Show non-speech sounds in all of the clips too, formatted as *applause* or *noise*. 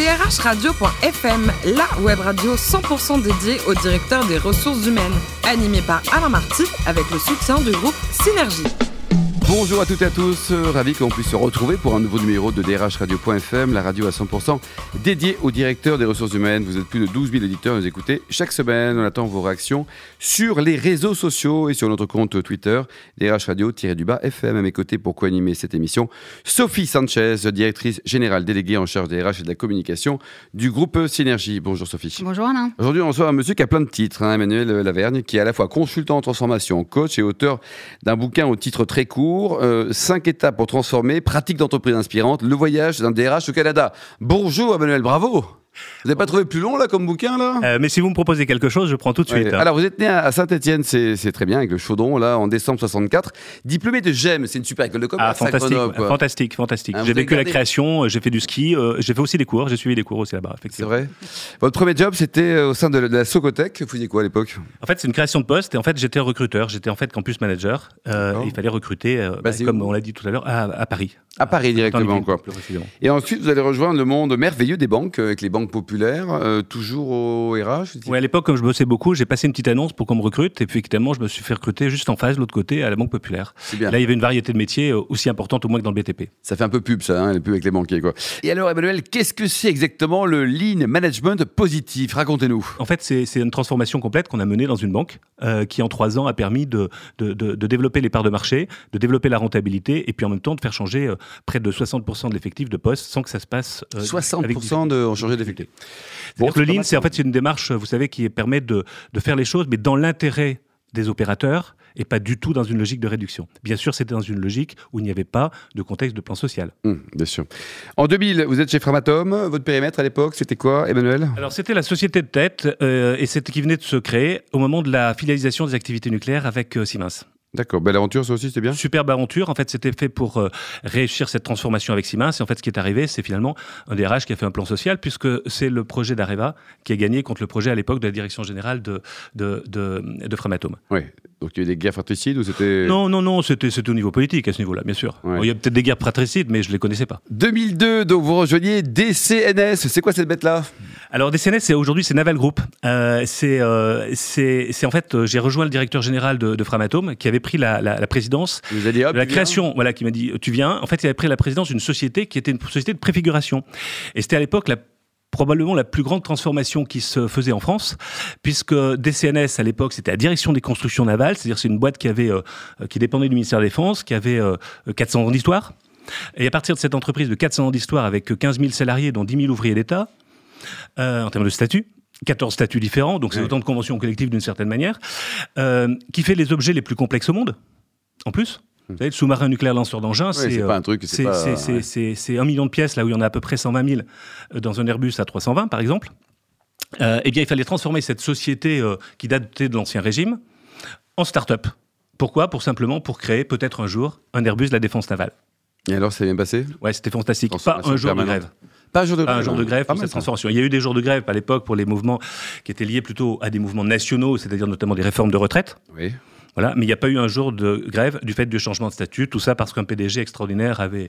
drhradio.fm, la web radio 100% dédiée au directeur des ressources humaines, animée par Alain Marty avec le soutien du groupe Synergie. Bonjour à toutes et à tous, euh, ravi qu'on puisse se retrouver pour un nouveau numéro de DRH Radio.fm, la radio à 100% dédiée au directeur des ressources humaines. Vous êtes plus de 12 000 éditeurs à nous écouter chaque semaine. On attend vos réactions sur les réseaux sociaux et sur notre compte Twitter, DRH Radio-du-bas FM. À mes côtés pour co-animer cette émission, Sophie Sanchez, directrice générale déléguée en charge des RH et de la communication du groupe Synergie. Bonjour Sophie. Bonjour Alain. Aujourd'hui, on reçoit un monsieur qui a plein de titres, hein, Emmanuel Lavergne, qui est à la fois consultant en transformation, coach et auteur d'un bouquin au titre très court 5 euh, cinq étapes pour transformer, pratique d'entreprise inspirante, le voyage d'un DRH au Canada. Bonjour Emmanuel, bravo vous n'avez pas trouvé plus long là comme bouquin là? Euh, Mais si vous me proposez quelque chose, je prends tout de suite. Hein. Alors vous êtes né à Saint-Etienne, c'est très bien avec le chaudron là en décembre 64. Diplômé de GEM, c'est une super école de commerce. Ah, fantastique, fantastique, fantastique. Hein, j'ai vécu la création, euh, j'ai fait du ski, euh, j'ai fait aussi des cours, j'ai suivi des cours aussi là-bas. C'est vrai. Votre premier job c'était au sein de la Socotec. Vous faisiez quoi à l'époque? En fait c'est une création de poste et en fait j'étais recruteur, j'étais en fait campus manager. il fallait recruter, bah, comme on l'a dit tout à l'heure, à, Paris. À Paris directement quoi. Et ensuite vous allez rejoindre le monde merveilleux des banques avec les banques populaires. Euh, toujours au RH Oui, à l'époque, comme je bossais beaucoup, j'ai passé une petite annonce pour qu'on me recrute. Et puis, évidemment, je me suis fait recruter juste en face, de l'autre côté, à la Banque Populaire. Là, il y avait une variété de métiers euh, aussi importante, au moins que dans le BTP. Ça fait un peu pub, ça, hein, les pubs avec les banquiers. Quoi. Et alors, Emmanuel, qu'est-ce que c'est exactement le Lean Management Positif? Racontez-nous. En fait, c'est une transformation complète qu'on a menée dans une banque euh, qui, en trois ans, a permis de, de, de, développer les parts de marché, de développer la rentabilité et puis en même temps de faire changer près de 60% de l'effectif de poste sans que ça se passe. 60% de, ont changé d'effectif. Bon, le Lean, c'est en fait une démarche, vous savez, qui permet de, faire les choses, mais dans l'intérêt des opérateurs et pas du tout dans une logique de réduction. Bien sûr, c'était dans une logique où il n'y avait pas de contexte de plan social. Hum, bien sûr. En 2000, vous êtes chez Framatome. Votre périmètre à l'époque, c'était quoi, Emmanuel? Alors, c'était la société de tête euh, et c'était qui venait de se créer au moment de la filialisation des activités nucléaires avec euh, Siemens. D'accord, belle aventure ça aussi, c'était bien? Superbe aventure, en fait c'était fait pour euh, réussir cette transformation avec Siemens, et en fait ce qui est arrivé c'est finalement un DRH qui a fait un plan social, puisque c'est le projet d'Areva qui a gagné contre le projet à l'époque de la direction générale de, de, de, de Framatome. Oui, donc il y a eu des guerres fratricides ou c'était... Non, non, non, c'était au niveau politique à ce niveau-là, bien sûr. il y a peut-être des guerres fratricides, mais je ne les connaissais pas. 2002, donc vous rejoignez DCNS, c'est quoi cette bête-là? Alors DCNS, c'est aujourd'hui c'est Naval Group. Euh, euh, c'est en fait, j'ai rejoint le directeur général de, de Framatome qui avait pris la, la, présidence de la création, voilà, qui m'a dit tu viens. En fait, il avait pris la présidence d'une société qui était une société de préfiguration. Et c'était à l'époque la probablement la plus grande transformation qui se faisait en France, puisque DCNS à l'époque c'était la direction des constructions navales, c'est-à-dire c'est une boîte qui avait euh, qui dépendait du ministère de la Défense, qui avait 400 ans d'histoire. Et à partir de cette entreprise de 400 ans d'histoire avec 15 000 salariés, dont 10 000 ouvriers d'État, en termes de statut, 14 statuts différents, donc c'est autant de conventions collectives d'une certaine manière, euh, qui fait les objets les plus complexes au monde, en plus. Vous savez, le sous-marin nucléaire lanceur d'engins, c'est un truc, c'est un million de pièces là où il y en a à peu près 120 000 euh, dans un Airbus à 320 par exemple. Euh, eh bien, il fallait transformer cette société qui datait de l'ancien régime en start-up. Pourquoi? Pour simplement pour créer peut-être un jour un Airbus de la défense navale. Et alors, ça s'est bien passé Ouais, c'était fantastique. Pas un jour de grève. Pas un jour de grève. un jour de grève pour cette transformation. Il y a eu des jours de grève à l'époque pour les mouvements qui étaient liés plutôt à des mouvements nationaux, c'est-à-dire notamment des réformes de retraite. Oui. Voilà, mais il n'y a pas eu un jour de grève du fait du changement de statut, tout ça parce qu'un PDG extraordinaire avait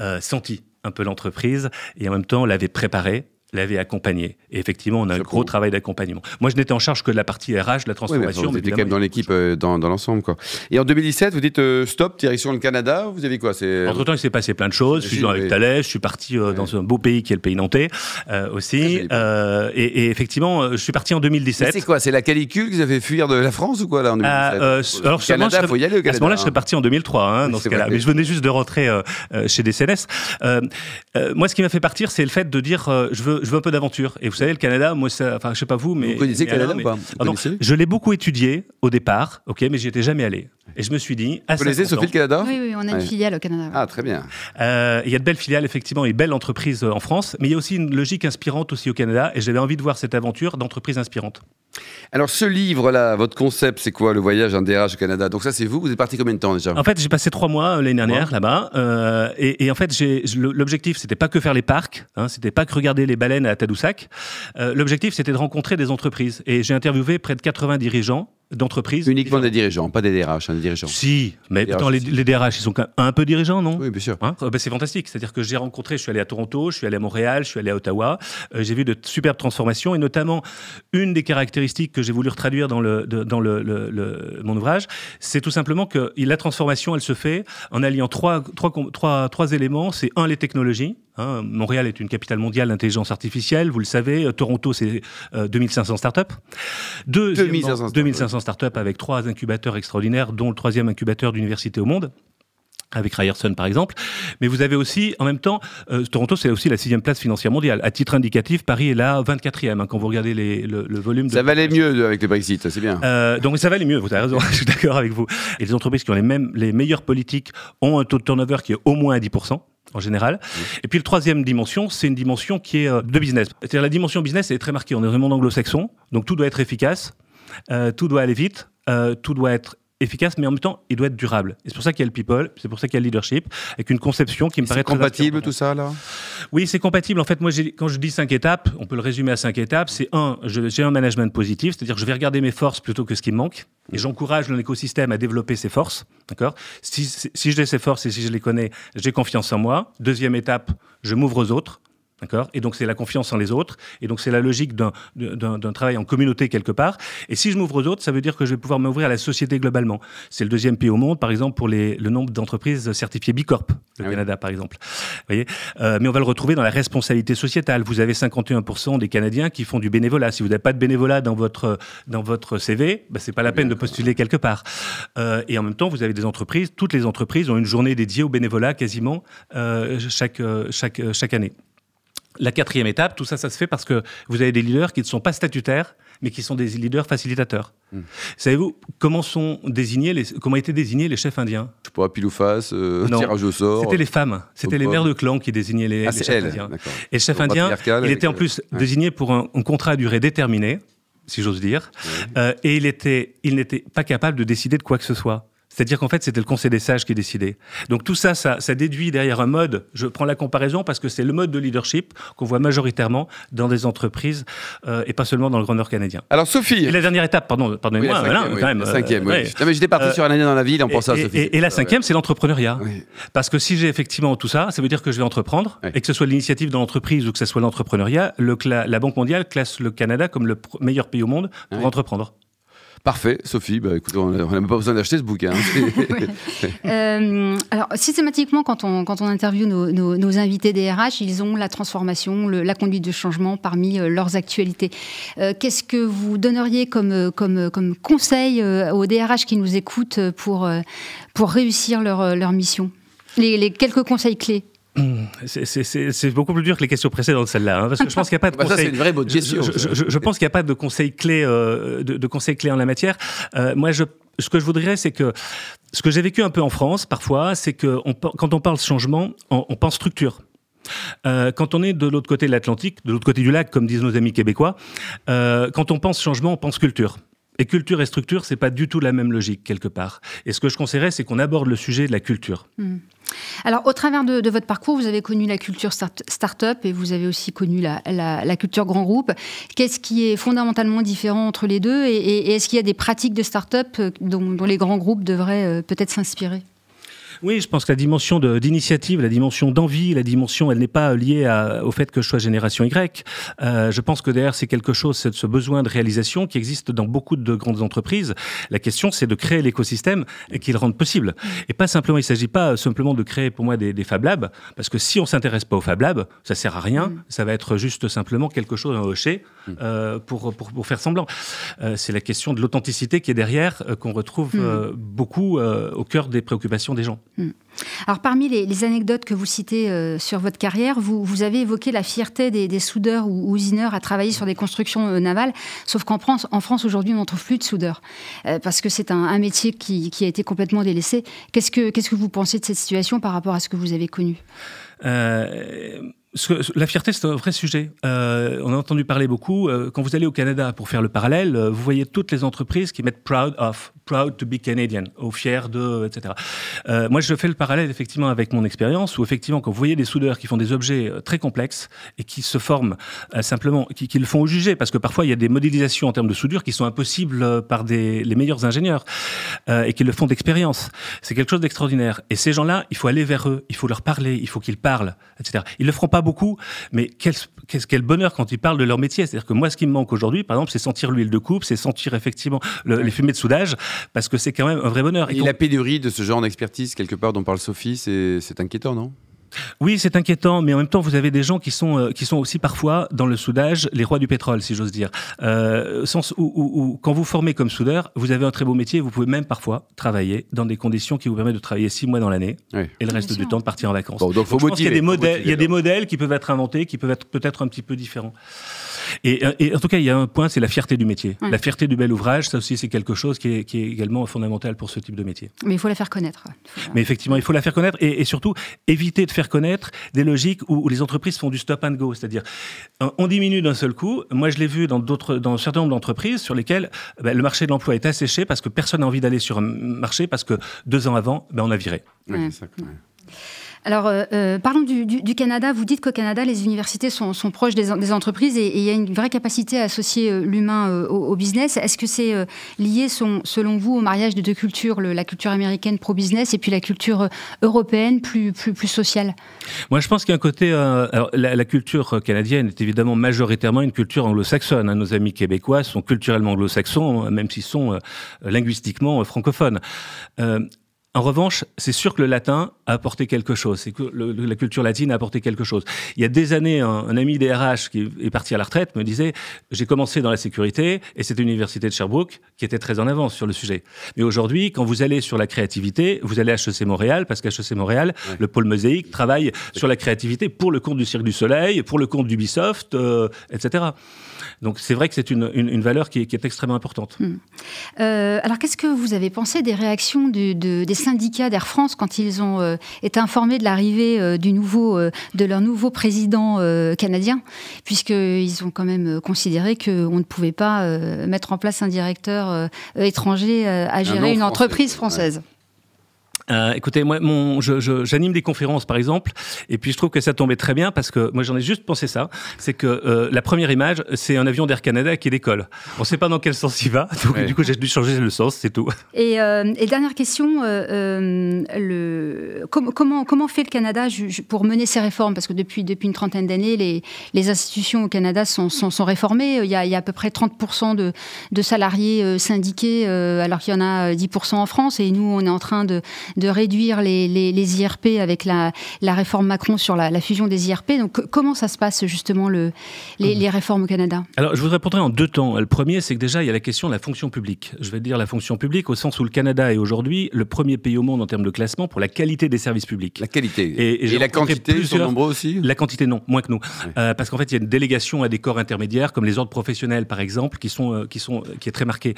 euh, senti un peu l'entreprise et en même temps l'avait préparé l'avait accompagné. Et effectivement, on a un gros travail d'accompagnement. Moi, je n'étais en charge que de la partie RH, de la transformation. Oui, mais vous étiez quand même dans l'équipe, euh, dans, dans l'ensemble. Quoi. Et en 2017, vous dites euh, stop, direction le Canada. Vous avez quoi Entre-temps, il s'est passé plein de choses. Je suis avec Thalès, je suis parti euh, dans un beau pays qui est le pays nantais aussi. Et, et, effectivement, je suis parti en 2017. C'est quoi C'est la calicule qui vous a fait fuir de la France ou quoi là en 2017 Alors, Canada, faut y aller au Canada. À ce moment-là, je serais parti en 2003 hein, dans ce cas-là. Mais je venais juste de rentrer chez DCNS. moi, ce qui m'a fait partir, c'est le fait de dire je veux, je veux un peu d'aventure. Et vous savez, le Canada, moi, ça, enfin, je sais pas vous, mais. Vous connaissez le Canada ou pas Je l'ai beaucoup étudié au départ, ok, mais j'y étais jamais allé. Et je me suis dit. vous connaissez Sophie le Canada Oui, oui, on a une filiale au Canada. Ah, très bien. Euh, il y a de belles filiales, effectivement, et belles entreprises euh, en France, mais il y a aussi une logique inspirante aussi au Canada, et j'avais envie de voir cette aventure d'entreprise inspirante. Alors, ce livre-là, votre concept, c'est quoi le voyage en DRH au Canada? Donc, ça, c'est vous Vous êtes parti combien de temps déjà? En fait, j'ai passé trois mois euh, l'année dernière là-bas. et, en fait, l'objectif, c'était pas que faire les parcs, hein, c'était pas que regarder les à Tadoussac. l'objectif, c'était de rencontrer des entreprises. Et j'ai interviewé près de 80 dirigeants d'entreprises. Uniquement des dirigeants, pas des DRH, hein, des dirigeants. Si, mais les, les, DRH, ils sont quand même un peu dirigeants, non? Oui, bien sûr. Hein? Ben, c'est fantastique. C'est-à-dire que j'ai rencontré, je suis allé à Toronto, je suis allé à Montréal, je suis allé à Ottawa. Euh, j'ai vu de superbes transformations et notamment une des caractéristiques que j'ai voulu retraduire dans, le, dans le, le, mon ouvrage, c'est tout simplement que la transformation, elle se fait en alliant trois, trois, trois, trois éléments. C'est un, les technologies. Hein. Montréal est une capitale mondiale d'intelligence artificielle, vous le savez. Toronto, c'est 2500 startups. Deux, 2500, 2500 startups avec trois incubateurs extraordinaires, dont le troisième incubateur d'université au monde avec Ryerson par exemple. Mais vous avez aussi, en même temps, euh, Toronto, c'est aussi la sixième place financière mondiale. À titre indicatif, Paris est là 24e hein, quand vous regardez les, le, volume. De ça valait mieux avec le Brexit, c'est bien. Euh, donc ça valait mieux, vous avez raison, *laughs* je suis d'accord avec vous. Et les entreprises qui ont les, mêmes, les meilleures politiques ont un taux de turnover qui est au moins à 10% en général. Et puis le troisième dimension, c'est une dimension qui est euh, de business. C'est-à-dire la dimension business elle est très marquée. On est vraiment anglo-saxon, donc tout doit être efficace, euh, tout doit aller vite, euh, tout doit être efficace, mais en même temps, il doit être durable. Et c'est pour ça qu'il y a le people, c'est pour ça qu'il y a le leadership, avec une conception qui me paraît compatible tout ça là? Oui, c'est compatible. En fait, moi, quand je dis cinq étapes, on peut le résumer à cinq étapes. C'est un, j'ai un management positif, c'est-à-dire que je vais regarder mes forces plutôt que ce qui me manque, et j'encourage l'écosystème à développer ses forces. D'accord? Si, si j'ai ces forces et si je les connais, j'ai confiance en moi. Deuxième étape, je m'ouvre aux autres. D'accord? Et donc, c'est la confiance en les autres. Et donc, c'est la logique d'un travail en communauté quelque part. Et si je m'ouvre aux autres, ça veut dire que je vais pouvoir m'ouvrir à la société globalement. C'est le deuxième pays au monde, par exemple, pour les, le nombre d'entreprises certifiées Bicorp, le ah Canada, par exemple. Vous voyez? Euh, mais on va le retrouver dans la responsabilité sociétale. Vous avez 51% des Canadiens qui font du bénévolat. Si vous n'avez pas de bénévolat dans votre, dans votre CV, bah, c'est pas la peine de postuler quelque part. Euh, et en même temps, vous avez des entreprises, toutes les entreprises ont une journée dédiée au bénévolat quasiment euh, chaque, chaque, chaque année. La quatrième étape, tout ça, ça se fait parce que vous avez des leaders qui ne sont pas statutaires, mais qui sont des leaders facilitateurs. Hmm. Savez-vous comment sont désignés les, comment étaient désignés les chefs indiens? Je sais pas, pile ou face, euh, tirage au sort. C'était les femmes, c'était les mères de clan qui désignaient les, ah, chefs indiens. Et le chef indien, il était en plus désigné pour un, contrat à durée déterminée, si j'ose dire, euh, et il était, il n'était pas capable de décider de quoi que ce soit. C'est-à-dire qu'en fait, c'était le Conseil des sages qui décidait. Donc tout ça, ça, déduit derrière un mode, je prends la comparaison parce que c'est le mode de leadership qu'on voit majoritairement dans des entreprises euh, et pas seulement dans le Grand Nord canadien. Alors Sophie... Et la dernière étape, pardon, pardonnez-moi, oui, quand même. La cinquième, oui. Non, mais j'étais parti sur un année dans la ville en pensant à Sophie. Et, la cinquième, c'est l'entrepreneuriat. Parce que si j'ai effectivement tout ça, ça veut dire que je vais entreprendre, et que ce soit l'initiative de l'entreprise ou que ce soit l'entrepreneuriat, la Banque mondiale classe le Canada comme le meilleur pays au monde pour entreprendre. Parfait, Sophie. Bah, écoute, on n'a même pas besoin d'acheter ce bouquin. *laughs* euh, alors, systématiquement, quand on, quand on interviewe nos, nos, invités DRH, ils ont la transformation, la conduite de changement parmi euh, leurs actualités. Euh, qu'est-ce que vous donneriez comme, comme, comme conseil aux DRH qui nous écoutent pour, pour réussir leur, leur mission? Les, les quelques conseils clés c'est beaucoup plus dur que les questions précédentes, celle-là, hein, parce que je pense qu'il n'y a pas de conseil. Bah, c'est une vraie bonne gestion. Je, pense qu'il n'y a pas de conseil clé, euh, de, conseil clé en la matière. Euh, moi, je, ce que je voudrais, c'est que ce que j'ai vécu un peu en France, parfois, c'est que on, quand on parle changement, on, pense structure. Euh, quand on est de l'autre côté de l'Atlantique, de l'autre côté du lac, comme disent nos amis québécois, quand on pense changement, on pense culture. Et culture et structure, c'est pas du tout la même logique quelque part. Et ce que je conseillerais, c'est qu'on aborde le sujet de la culture. Hmm. Alors, au travers de, votre parcours, vous avez connu la culture start-up et vous avez aussi connu la, culture grand groupe. Qu'est-ce qui est fondamentalement différent entre les deux et, est-ce qu'il y a des pratiques de start-up euh, dont les grands groupes devraient euh, peut-être s'inspirer? Oui, je pense que la dimension d'initiative, la dimension d'envie, la dimension, elle n'est pas liée à, au fait que je sois génération Y. Euh, je pense que derrière, c'est quelque chose, c'est ce besoin de réalisation qui existe dans beaucoup de grandes entreprises. La question, c'est de créer l'écosystème et qu'il rende possible. Et pas simplement, il ne s'agit pas simplement de créer pour moi des, des Fab Labs, parce que si on s'intéresse pas aux Fab Labs, ça sert à rien. Mm. Ça va être juste simplement quelque chose à hocher mm. euh, pour, pour, pour, faire semblant. Euh, c'est la question de l'authenticité qui est derrière, euh, qu'on retrouve mm. euh, beaucoup euh, au cœur des préoccupations des gens. Hmm. Alors parmi les, anecdotes que vous citez euh, sur votre carrière, vous, avez évoqué la fierté des, soudeurs ou usineurs à travailler sur des constructions euh, navales, sauf qu'en France, en France aujourd'hui, on n'en trouve plus de soudeurs, euh, parce que c'est un, métier qui, a été complètement délaissé. Qu'est-ce que, qu'est-ce que vous pensez de cette situation par rapport à ce que vous avez connu? La fierté, c'est un vrai sujet. Euh, on a entendu parler beaucoup. Euh, quand vous allez au Canada, pour faire le parallèle, euh, vous voyez toutes les entreprises qui mettent proud of, proud to be Canadian, au fier de, etc. moi, je fais le parallèle effectivement avec mon expérience, où effectivement, quand vous voyez des soudeurs qui font des objets très complexes et qui se forment simplement, qui, le font au jugé, parce que parfois il y a des modélisations en termes de soudure qui sont impossibles par les meilleurs ingénieurs et qui le font d'expérience. C'est quelque chose d'extraordinaire. Et ces gens-là, il faut aller vers eux, il faut leur parler, il faut qu'ils parlent, etc. Ils le feront pas beaucoup, mais quel, quel, bonheur quand ils parlent de leur métier. C'est-à-dire que moi, ce qui me manque aujourd'hui, par exemple, c'est sentir l'huile de coupe, c'est sentir effectivement les fumées de soudage, parce que c'est quand même un vrai bonheur. Et, la pénurie de ce genre d'expertise, quelque part, dont parle Sophie, c'est inquiétant, non? Oui, c'est inquiétant, mais en même temps, vous avez des gens qui sont, euh, qui sont aussi parfois dans le soudage les rois du pétrole, si j'ose dire. Euh, sens où, quand vous formez comme soudeur, vous avez un très beau métier, vous pouvez même parfois travailler dans des conditions qui vous permettent de travailler six mois dans l'année et le reste du temps de partir en vacances. donc, faut il y a des modèles, il y a des modèles qui peuvent être inventés, qui peuvent être peut-être un petit peu différents. Et, en tout cas, il y a un point, c'est la fierté du métier. La fierté du bel ouvrage, ça aussi, c'est quelque chose qui est, qui est, également fondamental pour ce type de métier. Mais il faut la faire connaître. Mais effectivement, il faut la faire connaître et, surtout éviter de faire connaître des logiques où, les entreprises font du stop and go, c'est-à-dire on diminue d'un seul coup. Moi, je l'ai vu dans d'autres, dans un certain nombre d'entreprises sur lesquelles ben, le marché de l'emploi est asséché parce que personne n'a envie d'aller sur un marché parce que deux ans avant, ben, on a viré. Oui, ça, alors, euh, euh, parlons du, Canada. Vous dites qu'au Canada, les universités sont, proches des, entreprises et, il y a une vraie capacité à associer euh, l'humain au, business. Est-ce que c'est lié, selon vous, au mariage de deux cultures, la culture américaine pro-business et puis la culture européenne plus, sociale? Moi, je pense qu'il côté... la, culture canadienne est évidemment majoritairement une culture anglo-saxonne. Hein. Nos amis québécois sont culturellement anglo-saxons, même s'ils sont linguistiquement francophones. En revanche, c'est sûr que le latin a apporté quelque chose, c'est que la culture latine a apporté quelque chose. Il y a des années, un, ami des RH qui est parti à la retraite me disait J'ai commencé dans la sécurité et c'était l'université de Sherbrooke qui était très en avance sur le sujet. Mais aujourd'hui, quand vous allez sur la créativité, vous allez à HEC Montréal, parce qu'à HEC Montréal, le pôle Mosaïque travaille sur la créativité pour le compte du Cirque du Soleil, pour le compte d'Ubisoft, euh, etc. Donc c'est vrai que c'est une, une, valeur qui est, qui est, extrêmement importante. Hmm. Euh, alors qu'est-ce que vous avez pensé des réactions de, des syndicats d'Air France quand ils ont euh, été informés de l'arrivée euh, du nouveau, de leur nouveau président canadien, puisqu'ils ont quand même considéré qu'on ne pouvait pas mettre en place un directeur étranger à gérer une entreprise française euh, écoutez, moi, mon, j'anime des conférences, par exemple, et puis je trouve que ça tombait très bien parce que moi, j'en ai juste pensé ça. C'est que euh, la première image, c'est un avion d'Air Canada qui décolle. On ne sait pas dans quel sens il va, *laughs* donc du coup, j'ai dû changer le sens, c'est tout. Et, euh, et, dernière question, le, comment, comment fait le Canada pour mener ses réformes? Parce que depuis, depuis une trentaine d'années, les, les, institutions au Canada sont, sont, sont réformées. Il y, a, il y, a, à peu près 30% de, de salariés syndiqués, alors qu'il y en a 10% en France, et nous, on est en train de de réduire les, les, IRP avec la, la, réforme Macron sur la, la, fusion des IRP. Donc comment ça se passe justement le, les, les, réformes au Canada? Alors je vous répondrai en deux temps. Le premier, c'est que déjà il y a la question de la fonction publique. Je vais dire la fonction publique au sens où le Canada est aujourd'hui le premier pays au monde en termes de classement pour la qualité des services publics. La qualité. Et, et, la quantité, plusieurs... sont nombreux aussi? La quantité non, moins que nous. Euh, parce qu'en fait il y a une délégation à des corps intermédiaires comme les ordres professionnels par exemple qui sont euh, qui sont qui est très marquée.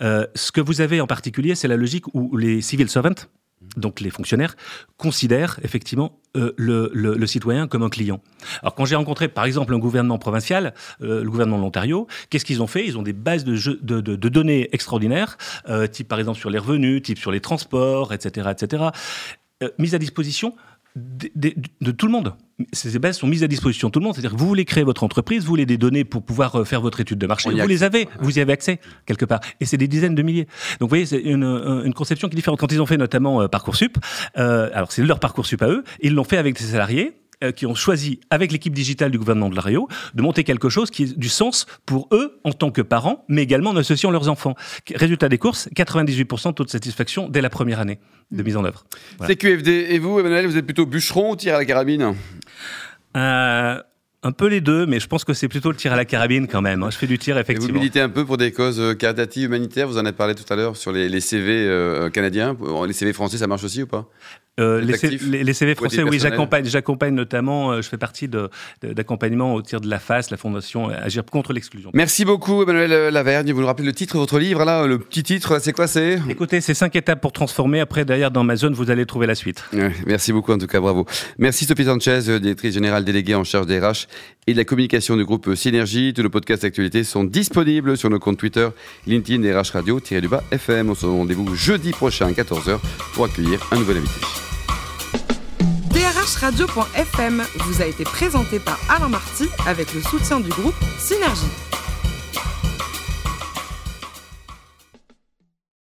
Euh, ce que vous avez en particulier, c'est la logique où les civil servants donc les fonctionnaires, considèrent effectivement euh, le, citoyen comme un client. Alors quand j'ai rencontré par exemple un gouvernement provincial, euh, le gouvernement de l'Ontario, qu'est-ce qu'ils ont fait? Ils ont des bases de, données extraordinaires, euh, type par exemple sur les revenus, type sur les transports, etc., etc., mises à disposition de, tout le monde. Ces bases sont mises à disposition de tout le monde. C'est-à-dire que vous voulez créer votre entreprise, vous voulez des données pour pouvoir euh, faire votre étude de marché, vous les avez, vous y avez accès quelque part. Et c'est des dizaines de milliers. Donc vous voyez, c'est une, une, conception qui est différente. Quand ils ont fait notamment euh, Parcoursup, euh, alors c'est leur Parcoursup à eux, ils l'ont fait avec des salariés euh, qui ont choisi, avec l'équipe digitale du gouvernement de l'Ario, de monter quelque chose qui ait du sens pour eux en tant que parents, mais également en associant leurs enfants. Résultat des courses, 98% de taux de satisfaction dès la première année de mise en œuvre. C'est QFD. Et vous, Emmanuel, vous êtes plutôt bûcheron ou tir à la carabine? Euh, un peu les deux, mais je pense que c'est plutôt le tir à la carabine quand même. Hein. Je fais du tir, effectivement. Et vous militez un peu pour des causes euh, caritatives, humanitaires? Vous en avez parlé tout à l'heure sur les, CV canadiens. Les CV français, ça marche aussi ou pas? Euh, les, CV français, oui, j'accompagne, j'accompagne notamment, euh, je fais partie d'accompagnement au tir de la face, la fondation Agir contre l'exclusion. Merci beaucoup, Emmanuel Lavergne. Vous nous rappelez le titre de votre livre, là, le petit titre, c'est quoi c'est? Écoutez, c'est cinq étapes pour transformer. Après, derrière, dans ma zone, vous allez trouver la suite. merci beaucoup, en tout cas, bravo. Merci Sophie Sanchez, directrice générale déléguée en charge des RH et de la communication du groupe Synergie. Tous nos podcasts d'actualité sont disponibles sur nos comptes Twitter, LinkedIn et RH Radio-du-bas FM. On se rendez-vous jeudi prochain à 14h pour accueillir un nouvel invité. Radio.fm vous a été présenté par Alain Marty avec le soutien du groupe Synergie.